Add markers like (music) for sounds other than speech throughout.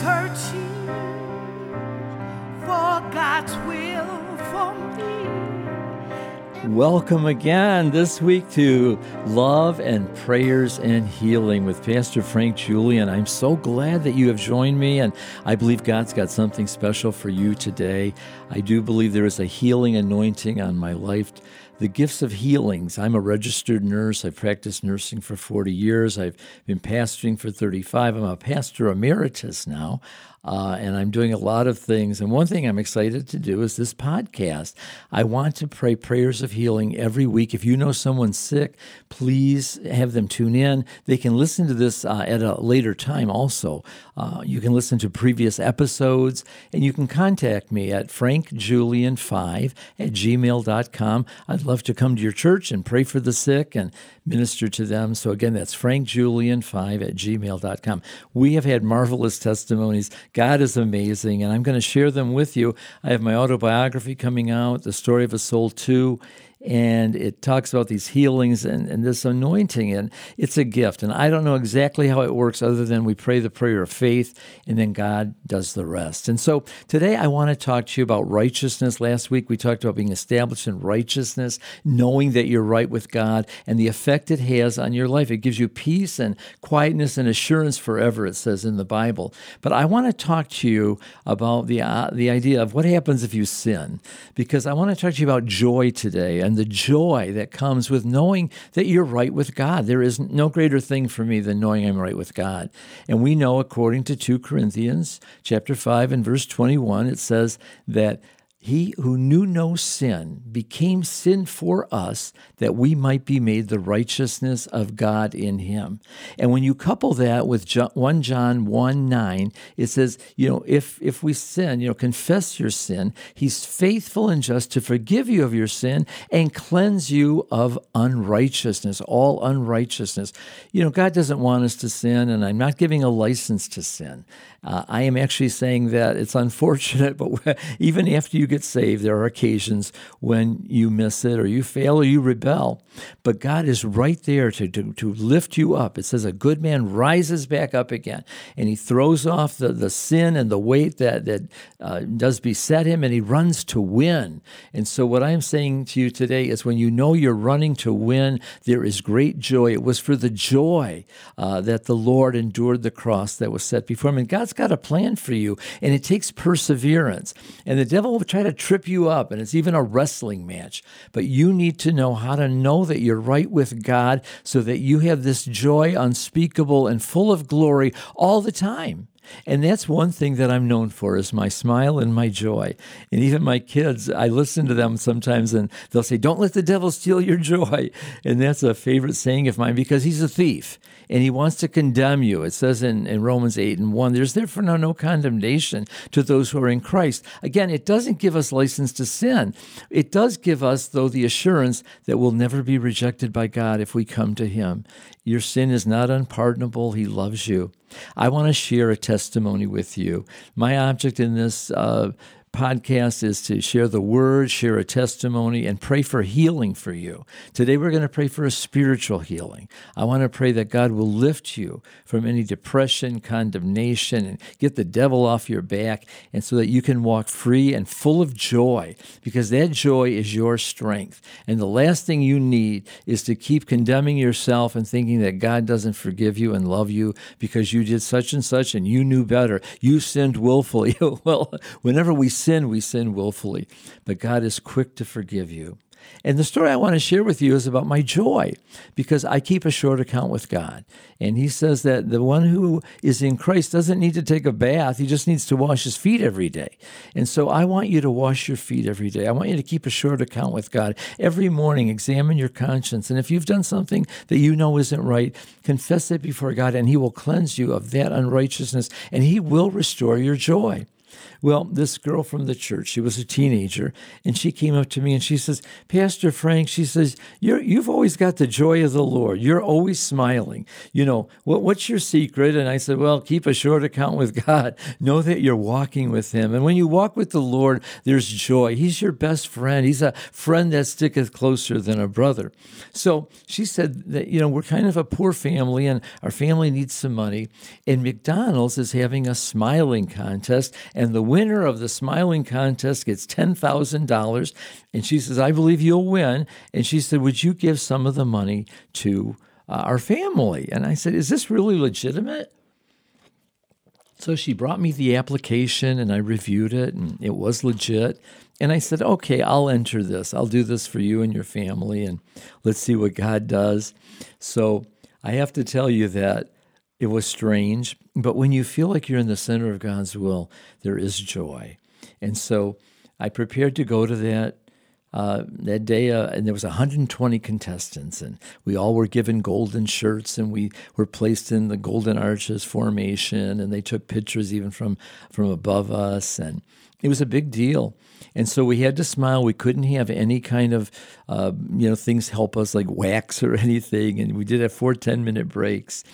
searching for God's will for me. Welcome again this week to Love and Prayers and Healing with Pastor Frank Julian. I'm so glad that you have joined me, and I believe God's got something special for you today. I do believe there is a healing anointing on my life the gifts of healings. I'm a registered nurse. I've practiced nursing for 40 years. I've been pastoring for 35. I'm a pastor emeritus now. Uh, and I'm doing a lot of things. And one thing I'm excited to do is this podcast. I want to pray prayers of healing every week. If you know someone sick, please have them tune in. They can listen to this uh, at a later time also. Uh, you can listen to previous episodes, and you can contact me at frankjulian5 at gmail.com. I'd love to come to your church and pray for the sick and minister to them. So again, that's frankjulian5 at gmail.com. We have had marvelous testimonies. God is amazing, and I'm going to share them with you. I have my autobiography coming out, The Story of a Soul 2 and it talks about these healings and, and this anointing and it's a gift. And i don't know exactly how it works other than we pray the prayer of faith and then god does the rest. And so today i want to talk to you about righteousness. Last week we talked about being established in righteousness knowing that you're right with god and the effect it has on your life. It gives you peace and quietness and assurance forever it says in the bible. But i want to talk to you about the, uh, the idea of what happens if you sin because i want to talk to you about joy today and the joy that comes with knowing that you're right with God. There is no greater thing for me than knowing I'm right with God. And we know according to 2 Corinthians chapter 5 and verse 21 it says that he who knew no sin became sin for us that we might be made the righteousness of God in him. And when you couple that with 1 John 1 9, it says, you know, if, if we sin, you know, confess your sin, he's faithful and just to forgive you of your sin and cleanse you of unrighteousness, all unrighteousness. You know, God doesn't want us to sin, and I'm not giving a license to sin. Uh, I am actually saying that it's unfortunate, (laughs) but even after you get saved, there are occasions when you miss it or you fail or you rebel. But God is right there to, to, to lift you up. It says a good man rises back up again and he throws off the, the sin and the weight that, that uh, does beset him and he runs to win. And so, what I'm saying to you today is when you know you're running to win, there is great joy. It was for the joy uh, that the Lord endured the cross that was set before him. And God's got a plan for you, and it takes perseverance. And the devil will try to trip you up, and it's even a wrestling match. But you need to know how to know that you're right with God so that you have this joy unspeakable and full of glory all the time. And that's one thing that I'm known for is my smile and my joy. And even my kids, I listen to them sometimes and they'll say, Don't let the devil steal your joy. And that's a favorite saying of mine because he's a thief and he wants to condemn you. It says in, in Romans 8 and 1, there's therefore now no condemnation to those who are in Christ. Again, it doesn't give us license to sin. It does give us, though, the assurance that we'll never be rejected by God if we come to him. Your sin is not unpardonable. He loves you. I want to share a testimony with you. My object in this uh, podcast is to share the word, share a testimony, and pray for healing for you. Today, we're going to pray for a spiritual healing. I want to pray that God will lift you from any depression, condemnation, and get the devil off your back, and so that you can walk free and full of joy, because that joy is your strength. And the last thing you need is to keep condemning yourself and thinking that God doesn't forgive you and love you because you did such and such and you knew better. You sinned willfully. (laughs) well, whenever we sin, we sin willfully, but God is quick to forgive you. And the story I want to share with you is about my joy because I keep a short account with God. And He says that the one who is in Christ doesn't need to take a bath, he just needs to wash his feet every day. And so I want you to wash your feet every day. I want you to keep a short account with God. Every morning, examine your conscience. And if you've done something that you know isn't right, confess it before God, and He will cleanse you of that unrighteousness and He will restore your joy. Well, this girl from the church, she was a teenager, and she came up to me and she says, Pastor Frank, she says, You're, you've always got the joy of the Lord. You're always smiling. You know, what, what's your secret? And I said, Well, keep a short account with God. (laughs) Know that you're walking with Him. And when you walk with the Lord, there's joy. He's your best friend. He's a friend that sticketh closer than a brother. So she said that, you know, we're kind of a poor family and our family needs some money. And McDonald's is having a smiling contest, the winner of the smiling contest gets $10,000. And she says, I believe you'll win. And she said, Would you give some of the money to uh, our family? And I said, Is this really legitimate? So she brought me the application and I reviewed it and it was legit. And I said, okay, I'll enter this. I'll do this for you and your family and let's see what God does. So I have to tell you that it was strange, but when you feel like you're in the center of God's will, there is joy. And so I prepared to go to that uh, that day, uh, and there was 120 contestants, and we all were given golden shirts, and we were placed in the golden arches formation, and they took pictures even from from above us, and it was a big deal. And so we had to smile. We couldn't have any kind of, uh, you know, things help us like wax or (laughs) anything. And we did have four 10 minute breaks.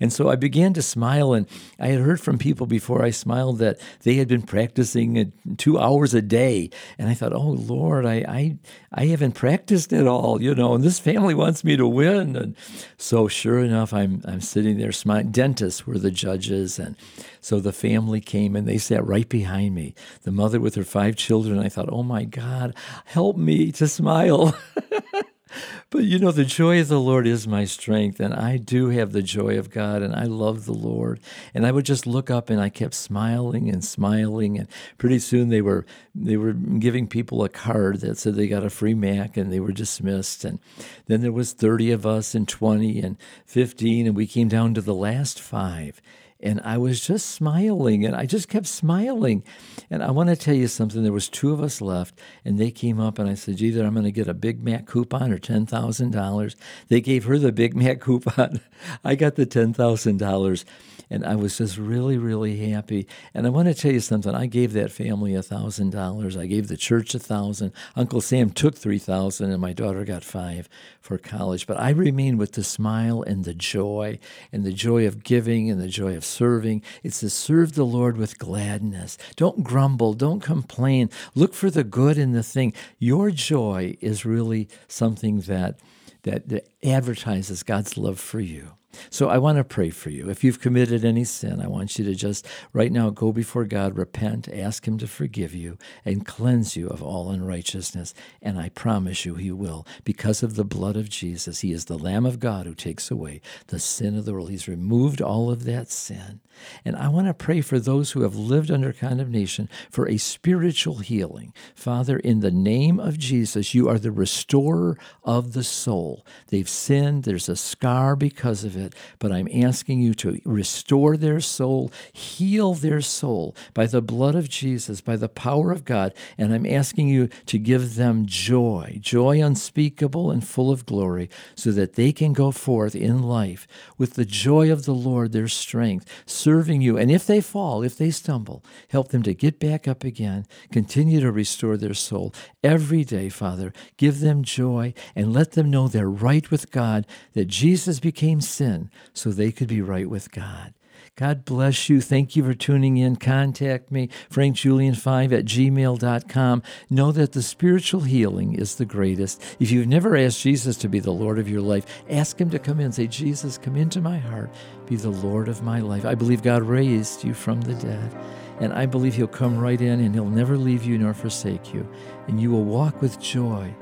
And so I began to smile. And I had heard from people before I smiled that they had been practicing two hours a day. And I thought, oh, Lord, I, I, I haven't practiced at all, you know, and this family wants me to win. And so sure enough, I'm, I'm sitting there smiling. Dentists were the judges. And so the family came and they sat right behind me. The mother with her five children. I thought, oh my God, help me to smile. (laughs) but you know, the joy of the Lord is my strength, and I do have the joy of God, and I love the Lord. And I would just look up, and I kept smiling and smiling, and pretty soon they were they were giving people a card that said they got a free Mac, and they were dismissed. And then there was thirty of us, and twenty, and fifteen, and we came down to the last five and I was just smiling and I just kept smiling. And I want to tell you something. There was two of us left and they came up and I said, either I'm going to get a Big Mac coupon or $10,000. They gave her the Big Mac (laughs) coupon. I got the $10,000 and I was just really, really happy. And I want to tell you something. I gave that family a thousand dollars. I gave the church a thousand. Uncle Sam took three thousand, and my daughter got five for college. But I remain with the smile and the joy, and the joy of giving and the joy of serving. It's to serve the Lord with gladness. Don't grumble. Don't complain. Look for the good in the thing. Your joy is really something that that, that advertises God's love for you. So I want to pray for you. If you've committed any sin, I want you to just right now go before God, repent, ask Him to forgive you, and cleanse you of all unrighteousness. And I promise you, He will. Because of the blood of Jesus, He is the Lamb of God who takes away the sin of the world. He's removed all of that sin. And I want to pray for those who have lived under condemnation for a spiritual healing. Father, in the name of Jesus, you are the restorer of the soul. They've sinned, there's a scar because of it it, but I'm asking you to restore their soul, heal their soul by the blood of Jesus, by the power of God. And I'm asking you to give them joy, joy unspeakable and full of glory, so that they can go forth in life with the joy of the Lord, their strength, serving you. And if they fall, if they stumble, help them to get back up again, continue to restore their soul every day, Father. Give them joy and let them know they're right with God, that Jesus became sin sin so they could be right with God. God bless you. Thank you for tuning in. Contact me, frankjulian5 at gmail.com. Know that the spiritual healing is the greatest. If you've never asked Jesus to be the Lord of your life, ask Him to come in. Say, Jesus, come into my heart. Be the Lord of my life. I believe God raised you from the dead. And I believe He'll come right in and He'll never leave you nor forsake you. And you will walk with joy.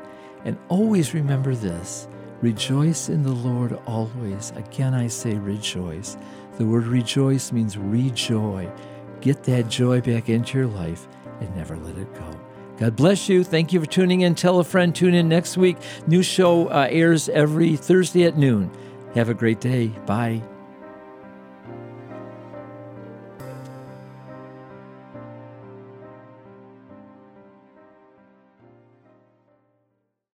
And always remember this Rejoice in the Lord always. Again, I say rejoice. The word rejoice means rejoy. Get that joy back into your life and never let it go. God bless you. Thank you for tuning in. Tell a friend. Tune in next week. New show uh, airs every Thursday at noon. Have a great day. Bye.